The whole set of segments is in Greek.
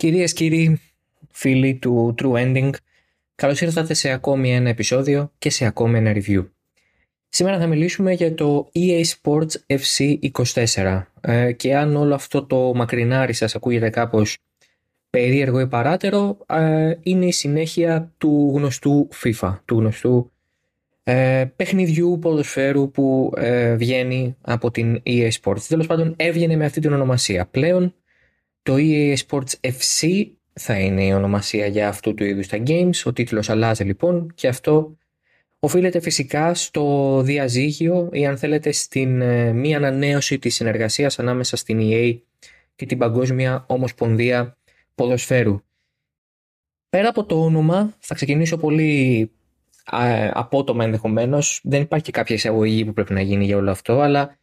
Κυρίες, κύριοι, φίλοι του True Ending, καλώς ήρθατε σε ακόμη ένα επεισόδιο και σε ακόμη ένα review. Σήμερα θα μιλήσουμε για το EA Sports FC 24 ε, και αν όλο αυτό το μακρινάρι σας ακούγεται κάπως περίεργο ή παράτερο, ε, είναι η συνέχεια του γνωστού FIFA, του γνωστού ε, παιχνιδιού ποδοσφαίρου που ε, βγαίνει από την EA Sports. Τέλος πάντων έβγαινε με αυτή την ονομασία. Πλέον το EA Sports FC θα είναι η ονομασία για αυτού του είδους τα games. Ο τίτλος αλλάζει λοιπόν και αυτό οφείλεται φυσικά στο διαζύγιο ή αν θέλετε στην ε, μη ανανέωση της συνεργασίας ανάμεσα στην EA και την Παγκόσμια Ομοσπονδία Ποδοσφαίρου. Πέρα από το όνομα, θα ξεκινήσω πολύ απότομα ενδεχομένως. Δεν υπάρχει κάποια εισαγωγή που πρέπει να γίνει για όλο αυτό, αλλά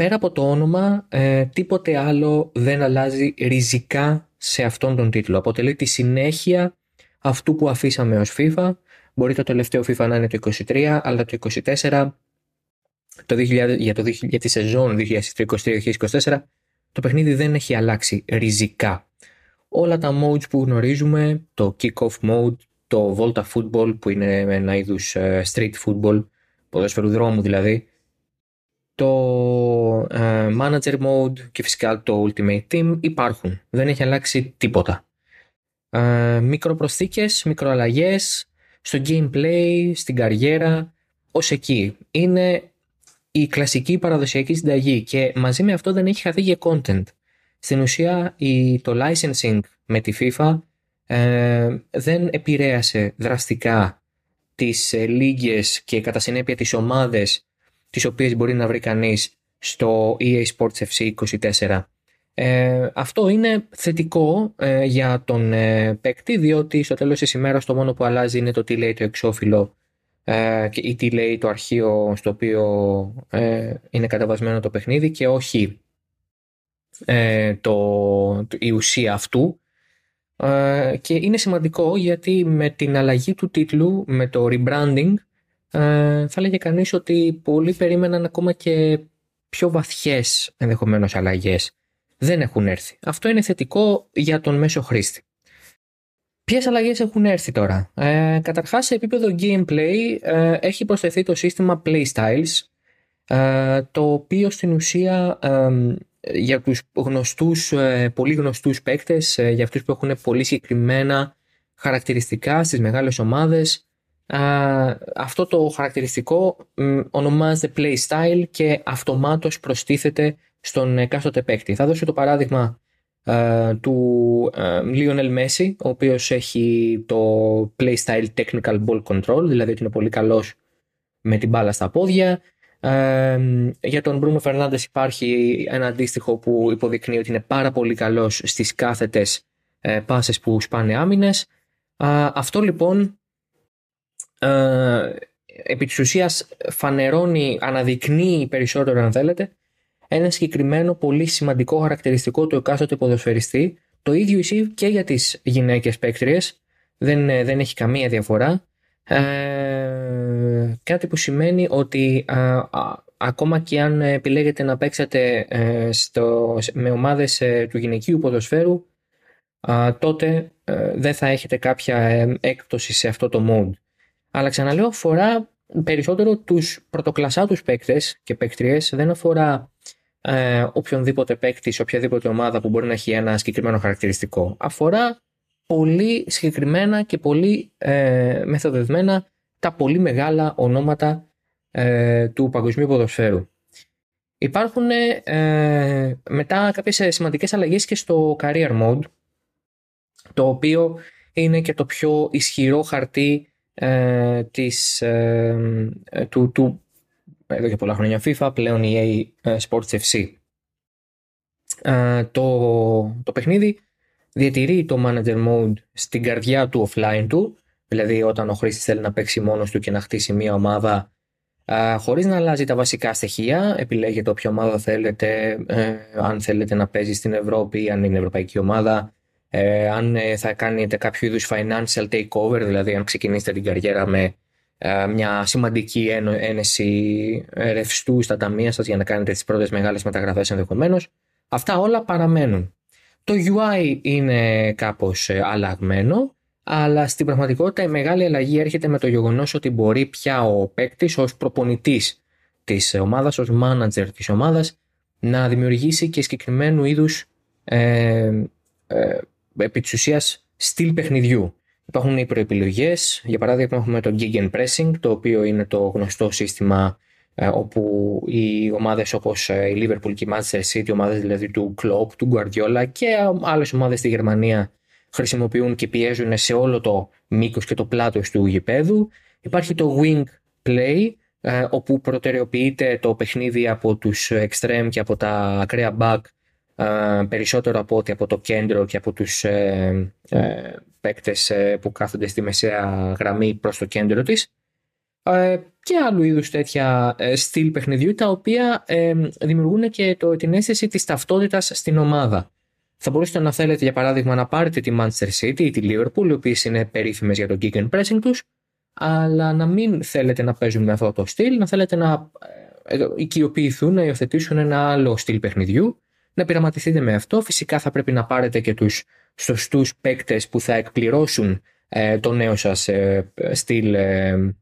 πέρα από το όνομα, ε, τίποτε άλλο δεν αλλάζει ριζικά σε αυτόν τον τίτλο. Αποτελεί τη συνέχεια αυτού που αφήσαμε ως FIFA. Μπορεί το τελευταίο FIFA να είναι το 23, αλλά το 24, το 2000, για, το, για τη σεζόν 2023-2024, το παιχνίδι δεν έχει αλλάξει ριζικά. Όλα τα modes που γνωρίζουμε, το kick-off mode, το Volta Football που είναι ένα είδους ε, street football, ποδόσφαιρου δρόμου δηλαδή, το ε, Manager Mode και φυσικά το Ultimate Team υπάρχουν. Δεν έχει αλλάξει τίποτα. Ε, μικροπροσθήκες, μικροαλλαγές στο gameplay, στην καριέρα, ως εκεί. Είναι η κλασική παραδοσιακή συνταγή και μαζί με αυτό δεν έχει χαθεί για content. Στην ουσία η, το licensing με τη FIFA ε, δεν επηρέασε δραστικά τις ε, λίγες και κατά συνέπεια τις ομάδες τις οποίες μπορεί να βρει κανείς στο EA Sports FC 24. Ε, αυτό είναι θετικό ε, για τον ε, παίκτη διότι στο τέλος της ημέρας το μόνο που αλλάζει είναι το τι λέει το εξώφυλλο ε, ή τι λέει το αρχείο στο οποίο είναι καταβασμένο το παιχνίδι και όχι το, η ουσία αυτού ε, και είναι σημαντικό γιατί με την αλλαγή του τίτλου, με το rebranding, ε, θα λέγε κανείς ότι πολλοί περίμεναν ακόμα και πιο βαθιές ενδεχομένως αλλαγές. Δεν έχουν έρθει. Αυτό είναι θετικό για τον μέσο χρήστη. Ποιες αλλαγές έχουν έρθει τώρα; Ε, καταρχάς σε επίπεδο gameplay ε, έχει προσθεθεί το σύστημα playstyles ε, το οποίο στην ουσία για τους γνωστούς, ε, πολύ γνωστούς παίκτες, ε, για αυτούς που έχουν πολύ συγκεκριμένα χαρακτηριστικά στις μεγάλες ομάδες. Αυτό το χαρακτηριστικό ονομάζεται play style και αυτομάτως προστίθεται στον εκάστοτε παίκτη. Θα δώσω το παράδειγμα του Lionel Messi, ο οποίος έχει το play style technical ball control, δηλαδή ότι είναι πολύ καλός με την μπάλα στα πόδια για τον Μπρούνο Φερνάντες υπάρχει ένα αντίστοιχο που υποδεικνύει ότι είναι πάρα πολύ καλός στις κάθετες ε, πάσες που σπάνε άμυνες. αυτό λοιπόν ε, επί της ουσίας φανερώνει, αναδεικνύει περισσότερο αν θέλετε ένα συγκεκριμένο πολύ σημαντικό χαρακτηριστικό του εκάστοτε ποδοσφαιριστή. Το ίδιο ισχύει και για τις γυναίκες παίκτριες, δεν, ε, δεν έχει καμία διαφορά. Ε, κάτι που σημαίνει ότι ακόμα και αν επιλέγετε να παίξετε ε, στο, με ομάδες ε, του γυναικείου ποδοσφαίρου τότε δεν θα έχετε κάποια έκπτωση σε αυτό το mode. Αλλά ξαναλέω αφορά περισσότερο τους πρωτοκλασσάτους παίκτες και παίκτριες, δεν αφορά ε, οποιονδήποτε παίκτη σε οποιαδήποτε ομάδα που μπορεί να έχει ένα συγκεκριμένο χαρακτηριστικό. Αφορά πολύ συγκεκριμένα και πολύ ε, μεθοδευμένα τα πολύ μεγάλα ονόματα ε, του παγκοσμίου ποδοσφαίρου. Υπάρχουν ε, μετά κάποιες σημαντικές αλλαγές και στο career mode, το οποίο είναι και το πιο ισχυρό χαρτί ε, της, ε, του, του εδώ και πολλά χρόνια FIFA, πλέον EA Sports FC. το, το παιχνίδι διατηρεί το manager mode στην καρδιά του offline του, δηλαδή όταν ο χρήστης θέλει να παίξει μόνος του και να χτίσει μια ομάδα χωρίς να αλλάζει τα βασικά στοιχεία, επιλέγετε όποια ομάδα θέλετε, ε, αν θέλετε να παίζει στην Ευρώπη, αν είναι ευρωπαϊκή ομάδα, ε, αν ε, θα κάνετε κάποιο είδους financial takeover, δηλαδή αν ξεκινήσετε την καριέρα με μια σημαντική ένεση ρευστού στα ταμεία σας για να κάνετε τις πρώτες μεγάλες μεταγραφές ενδεχομένως. Αυτά όλα παραμένουν. Το UI είναι κάπως ε, αλλαγμένο, αλλά στην πραγματικότητα η μεγάλη αλλαγή έρχεται με το γεγονός ότι μπορεί πια ο παίκτης ως προπονητής της ομάδας, ως manager της ομάδας, να δημιουργήσει και συγκεκριμένου είδους ε, ε, επί της ουσίας στυλ παιχνιδιού. Υπάρχουν οι προεπιλογές, για παράδειγμα έχουμε το Gig Pressing, το οποίο είναι το γνωστό σύστημα ε, όπου οι ομάδες όπως ε, η Liverpool και η Manchester City, ομάδες δηλαδή του Klopp, του Guardiola και άλλες ομάδες στη Γερμανία χρησιμοποιούν και πιέζουν σε όλο το μήκος και το πλάτος του γηπέδου. Υπάρχει το Wing Play, ε, όπου προτεραιοποιείται το παιχνίδι από τους extreme και από τα ακραία back περισσότερο από ότι από το κέντρο και από τους ε, ε, παίκτες που κάθονται στη μεσαία γραμμή προς το κέντρο της και άλλου είδους τέτοια στυλ παιχνιδιού τα οποία δημιουργούν και το, την αίσθηση της ταυτότητας στην ομάδα. Θα μπορούσατε να θέλετε για παράδειγμα να πάρετε τη Manchester City ή τη Liverpool οι οποίες είναι περίφημες για το kick and pressing τους αλλά να μην θέλετε να παίζουν με αυτό το στυλ, να θέλετε να ε, οικειοποιηθούν, να υιοθετήσουν ένα άλλο στυλ παιχνιδιού, να πειραματιστείτε με αυτό. Φυσικά θα πρέπει να πάρετε και τους σωστούς παίκτες που θα εκπληρώσουν ε, το νέο σας ε, στυλ ε,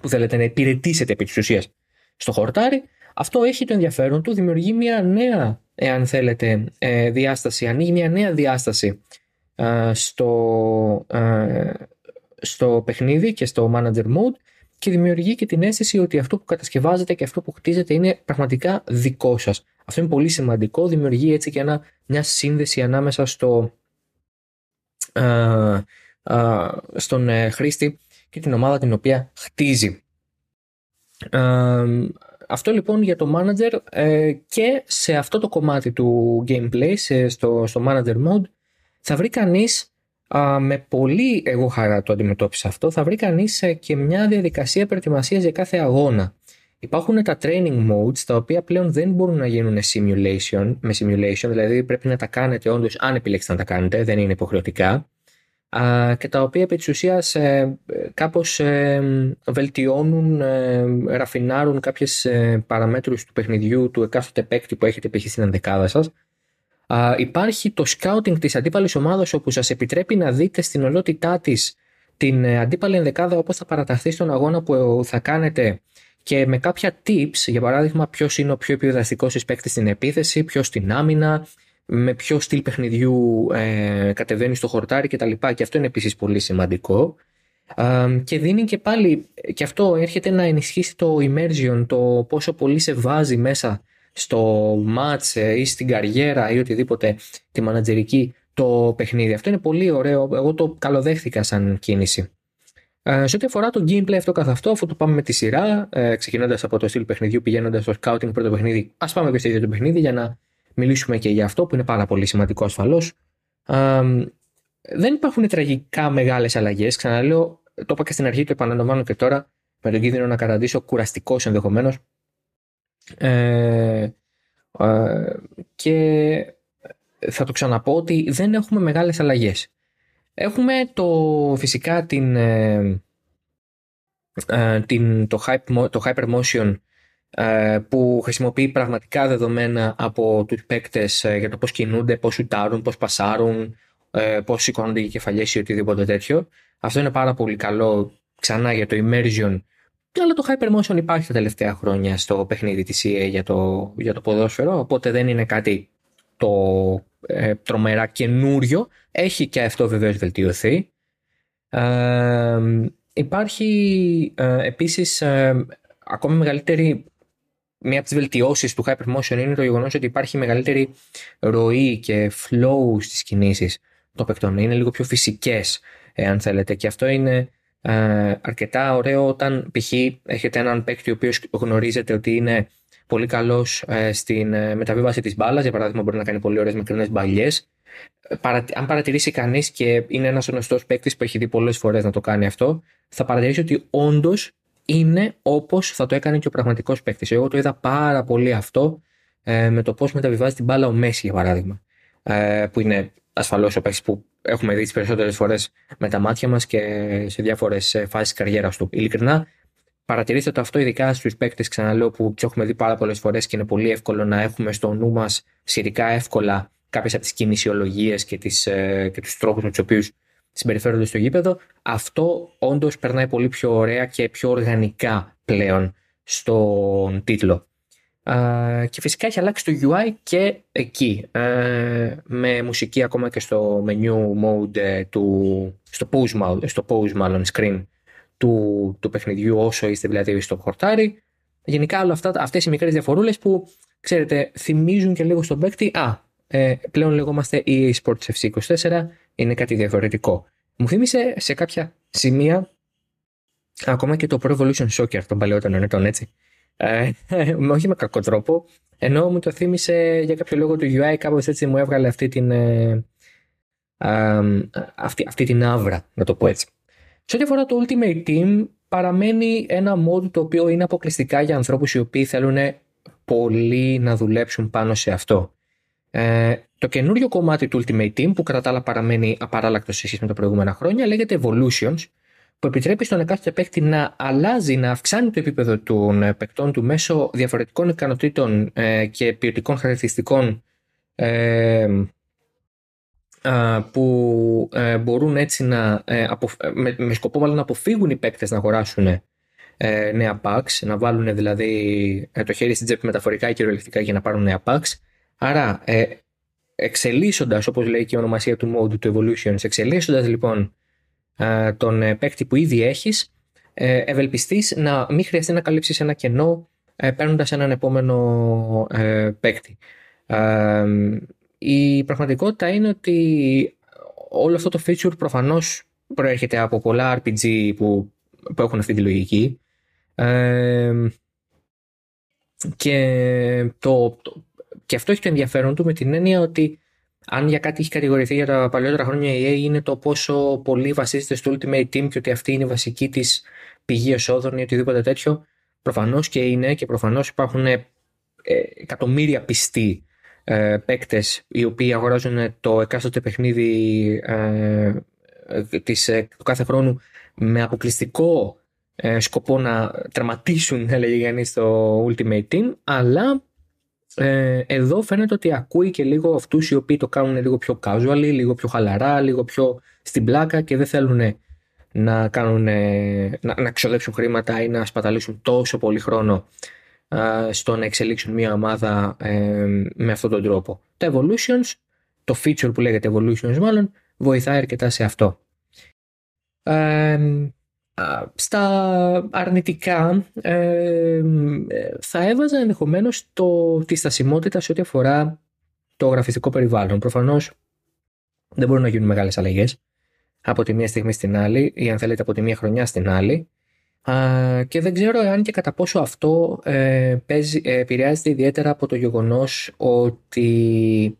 που θέλετε να υπηρετήσετε επί της ουσίας στο χορτάρι. Αυτό έχει το ενδιαφέρον του, δημιουργεί μια νέα, εάν θέλετε, διάσταση, ανοίγει μια νέα διάσταση στο, στο παιχνίδι και στο manager mode και δημιουργεί και την αίσθηση ότι αυτό που κατασκευάζετε και αυτό που χτίζετε είναι πραγματικά δικό σας. Αυτό είναι πολύ σημαντικό, δημιουργεί έτσι και ένα, μια σύνδεση ανάμεσα στο, α, α, στον ε, χρήστη και την ομάδα την οποία χτίζει. αυτό λοιπόν για το manager ε, και σε αυτό το κομμάτι του gameplay, στο, στο manager mode, θα βρει κανείς με πολύ εγώ χαρά το αντιμετώπισα αυτό, θα βρει κανείς ε, και μια διαδικασία προετοιμασίας για κάθε αγώνα. Υπάρχουν τα training modes τα οποία πλέον δεν μπορούν να γίνουν simulation, με simulation, δηλαδή πρέπει να τα κάνετε όντως αν επιλέξετε να τα κάνετε, δεν είναι υποχρεωτικά. Και τα οποία επί της ουσίας ε, κάπως ε, βελτιώνουν, ραφινάρουν κάποιες παραμέτρους του παιχνιδιού του εκάστοτε παίκτη που έχετε π.χ. στην ενδεκάδα σας υπάρχει το scouting της αντίπαλης ομάδας όπου σας επιτρέπει να δείτε στην ολότητά της την ε, αντίπαλη ενδεκάδα όπως θα παραταχθεί στον αγώνα που θα κάνετε και με κάποια tips, για παράδειγμα ποιος είναι ο πιο επιδραστικός παίκτη στην επίθεση, ποιος στην άμυνα, με ποιο στυλ παιχνιδιού ε, κατεβαίνει στο χορτάρι κτλ. Και αυτό είναι επίσης πολύ σημαντικό. Ε, και δίνει και πάλι, και αυτό έρχεται να ενισχύσει το immersion, το πόσο πολύ σε βάζει μέσα στο match ε, ή στην καριέρα ή οτιδήποτε τη μανατζερική το παιχνίδι. Αυτό είναι πολύ ωραίο. Εγώ το καλοδέχθηκα σαν κίνηση. Ε, σε ό,τι αφορά το gameplay αυτό καθ' αυτό, αφού το πάμε με τη σειρά, ε, ξεκινώντας από το στυλ παιχνιδιού, πηγαίνοντας στο scouting πρώτο παιχνίδι, ας πάμε και στο ίδιο το παιχνίδι για να μιλήσουμε και για αυτό που είναι πάρα πολύ σημαντικό ασφαλώς. Ε, δεν υπάρχουν τραγικά μεγάλες αλλαγές. Ξαναλέω, το είπα και στην αρχή, το επαναλαμβάνω και τώρα, με τον κίνδυνο να καταντήσω κουραστικός ενδεχομένως. Ε, ε, και θα το ξαναπώ ότι δεν έχουμε μεγάλες αλλαγές. Έχουμε το, φυσικά την, ε, την, το, hype, το Hypermotion που χρησιμοποιεί πραγματικά δεδομένα από τους παίκτες για το πώς κινούνται, πώς σουτάρουν, πώς πασάρουν, πώς σηκώνονται οι κεφαλιές ή οτιδήποτε τέτοιο. Αυτό είναι πάρα πολύ καλό ξανά για το immersion αλλά το Hypermotion υπάρχει τα τελευταία χρόνια στο παιχνίδι της EA για το, για το ποδόσφαιρο, οπότε δεν είναι κάτι το ε, τρομερά καινούριο. Έχει και αυτό βεβαίως βελτιωθεί. Ε, υπάρχει ε, επίσης ε, ακόμη μεγαλύτερη μία από τις βελτιώσεις του Hypermotion είναι το γεγονός ότι υπάρχει μεγαλύτερη ροή και flow στις κινήσεις των παικτών. Είναι λίγο πιο φυσικές, αν θέλετε. Και αυτό είναι ε, αρκετά ωραίο όταν π.χ. έχετε έναν παίκτη ο οποίος γνωρίζετε ότι είναι πολύ καλός ε, στην ε, μεταβίβαση της μπάλας. Για παράδειγμα, μπορεί να κάνει πολύ ωραίες μικρές μπαλιές. Ε, αν παρατηρήσει κανείς και είναι ένας γνωστός παίκτης που έχει δει πολλές φορές να το κάνει αυτό, θα παρατηρήσει ότι όντως είναι όπως θα το έκανε και ο πραγματικός παίκτης. Εγώ το είδα πάρα πολύ αυτό ε, με το πώς μεταβιβάζει την μπάλα ο Μέση, για παράδειγμα. Ε, που είναι ασφαλώς ο παίκτης που έχουμε δει τις περισσότερες φορές με τα μάτια μας και σε διάφορες φάσεις καριέρας του. Ειλικρινά, παρατηρήστε το αυτό ειδικά στους παίκτες, ξαναλέω, που τους έχουμε δει πάρα πολλές φορές και είναι πολύ εύκολο να έχουμε στο νου μας σειρικά εύκολα κάποιες από τις κινησιολογίες και, τις, ε, και τους τρόπους με τους οποίους συμπεριφέρονται στο γήπεδο. Αυτό όντως περνάει πολύ πιο ωραία και πιο οργανικά πλέον στον τίτλο. και φυσικά έχει αλλάξει το UI και εκεί ε, με μουσική ακόμα και στο menu mode ε, του, στο pause, στο pause μάλλον screen του, του παιχνιδιού όσο είστε δηλαδή στο χορτάρι. Γενικά όλα αυτά, αυτές οι μικρές διαφορούλες που ξέρετε θυμίζουν και λίγο στον παίκτη α, ε, πλέον λεγόμαστε EA Sports FC 24 είναι κάτι διαφορετικό μου θύμισε σε κάποια σημεία ακόμα και το Pro Evolution Soccer των παλαιότερων ετών έτσι. Ε, όχι με κακό τρόπο ενώ μου το θύμισε για κάποιο λόγο του UI κάπως έτσι μου έβγαλε αυτή την ε, αυτή, αυτή την άβρα να το πω έτσι σε ό,τι αφορά το Ultimate Team παραμένει ένα mod το οποίο είναι αποκλειστικά για ανθρώπους οι οποίοι θέλουν πολύ να δουλέψουν πάνω σε αυτό. Ε, το καινούριο κομμάτι του Ultimate Team που κατά τα άλλα παραμένει απαράλλακτο σε σχέση με τα προηγούμενα χρόνια λέγεται Evolutions που επιτρέπει στον εκάστοτε παίκτη να αλλάζει, να αυξάνει το επίπεδο των παικτών του μέσω διαφορετικών ικανοτήτων ε, και ποιοτικών χαρακτηριστικών ε, που ε, μπορούν έτσι να, ε, με, σκοπό μάλλον να αποφύγουν οι παίκτες να αγοράσουν ε, νέα packs, να βάλουν δηλαδή το χέρι στην τσέπη μεταφορικά ή κυριολεκτικά για να πάρουν νέα packs. Άρα εξελίσσοντας όπως λέει και η ονομασία του mode του Evolutions, εξελίσσοντας λοιπόν τον παίκτη που ήδη έχεις, ευελπιστείς να μην χρειαστεί να καλύψεις ένα κενό παίρνοντας έναν επόμενο παίκτη. Η πραγματικότητα είναι ότι όλο αυτό το feature προφανώς προέρχεται από πολλά RPG που, που έχουν αυτή τη λογική. Και, το, και αυτό έχει το ενδιαφέρον του με την έννοια ότι αν για κάτι έχει κατηγορηθεί για τα παλιότερα χρόνια η EA είναι το πόσο πολύ βασίζεται στο Ultimate Team και ότι αυτή είναι η βασική της πηγή εσόδων ή οτιδήποτε τέτοιο προφανώς και είναι και προφανώς υπάρχουν ε, εκατομμύρια πιστοί ε, παίκτες οι οποίοι αγοράζουν το εκάστοτε παιχνίδι ε, της, ε, του κάθε χρόνου με αποκλειστικό ε, σκοπό να τερματίσουν έλεγε Γιάννη στο Ultimate Team αλλά ε, εδώ φαίνεται ότι ακούει και λίγο αυτούς οι οποίοι το κάνουν λίγο πιο casual, λίγο πιο χαλαρά, λίγο πιο στην πλάκα και δεν θέλουν να, κάνουν, να, να ξοδέψουν χρήματα ή να σπαταλήσουν τόσο πολύ χρόνο στο να εξελίξουν μια ομάδα ε, με αυτόν τον τρόπο. Τα evolutions, το feature που λέγεται evolutions μάλλον, βοηθάει αρκετά σε αυτό. στα αρνητικά θα έβαζα ενδεχομένως τη στασιμότητα σε ό,τι αφορά το γραφιστικό περιβάλλον. Προφανώς δεν μπορούν να γίνουν μεγάλες αλλαγές από τη μία στιγμή στην άλλη ή αν θέλετε από τη μία χρονιά στην άλλη και δεν ξέρω αν και κατά πόσο αυτό ε, παίζει, ε, επηρεάζεται ιδιαίτερα από το γεγονός ότι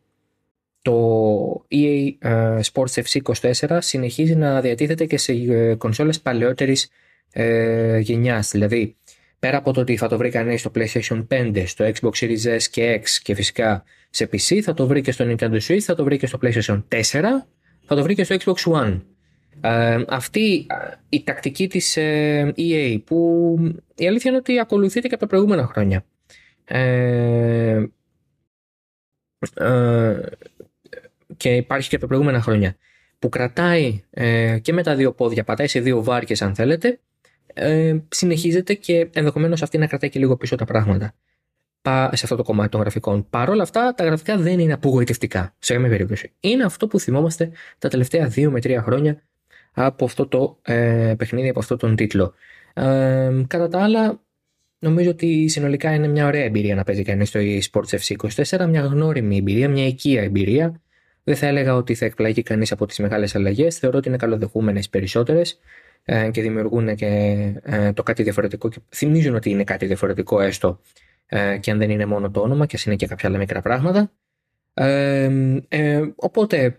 το EA ε, Sports FC 24 συνεχίζει να διατίθεται και σε ε, κονσόλες παλαιότερης ε, γενιάς. Δηλαδή, πέρα από το ότι θα το βρει κανείς στο PlayStation 5, στο Xbox Series S και X και φυσικά σε PC, θα το βρει και στο Nintendo Switch, θα το βρει και στο PlayStation 4, θα το βρει και στο Xbox One. Ε, αυτή η τακτική της ε, EA που η αλήθεια είναι ότι ακολουθείται και από τα προηγούμενα χρόνια. Ε, ε, και υπάρχει και από τα προηγούμενα χρόνια που κρατάει και με τα δύο πόδια, πατάει σε δύο βάρκες αν θέλετε, συνεχίζεται και ενδεχομένως αυτή να κρατάει και λίγο πίσω τα πράγματα σε αυτό το κομμάτι των γραφικών. Παρ' όλα αυτά, τα γραφικά δεν είναι απογοητευτικά σε καμία περίπτωση. Είναι αυτό που θυμόμαστε τα τελευταία δύο με τρία χρόνια από αυτό το ε, παιχνίδι, από αυτό τον τίτλο. Ε, κατά τα άλλα, νομίζω ότι συνολικά είναι μια ωραία εμπειρία να παίζει κανείς στο eSports FC 24, μια γνώριμη εμπειρία, μια οικία εμπειρία. Δεν θα έλεγα ότι θα εκπλαγεί κανείς από τις μεγάλες αλλαγές. Θεωρώ ότι είναι καλοδεχούμενες περισσότερες ε, και δημιουργούν και ε, το κάτι διαφορετικό και θυμίζουν ότι είναι κάτι διαφορετικό έστω ε, και αν δεν είναι μόνο το όνομα και ας είναι και κάποια άλλα μικρά πράγματα. Ε, ε, οπότε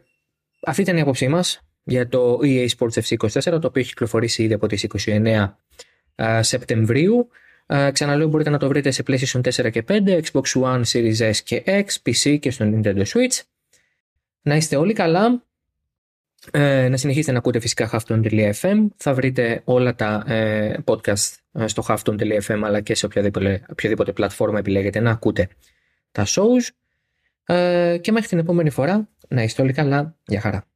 αυτή ήταν η άποψή μας για το EA Sports FC 24, το οποίο έχει κυκλοφορήσει ήδη από τις 29 Σεπτεμβρίου. Ξαναλέω μπορείτε να το βρείτε σε PlayStation 4 και 5, Xbox One, Series S και X, PC και στο Nintendo Switch. Να είστε όλοι καλά. Ε, να συνεχίσετε να ακούτε φυσικά Halfton.fm. Θα βρείτε όλα τα ε, podcast ε, στο Halfton.fm αλλά και σε οποιαδήποτε, οποιαδήποτε πλατφόρμα επιλέγετε να ακούτε τα shows. Ε, και μέχρι την επόμενη φορά, να είστε όλοι καλά. Γεια χαρά.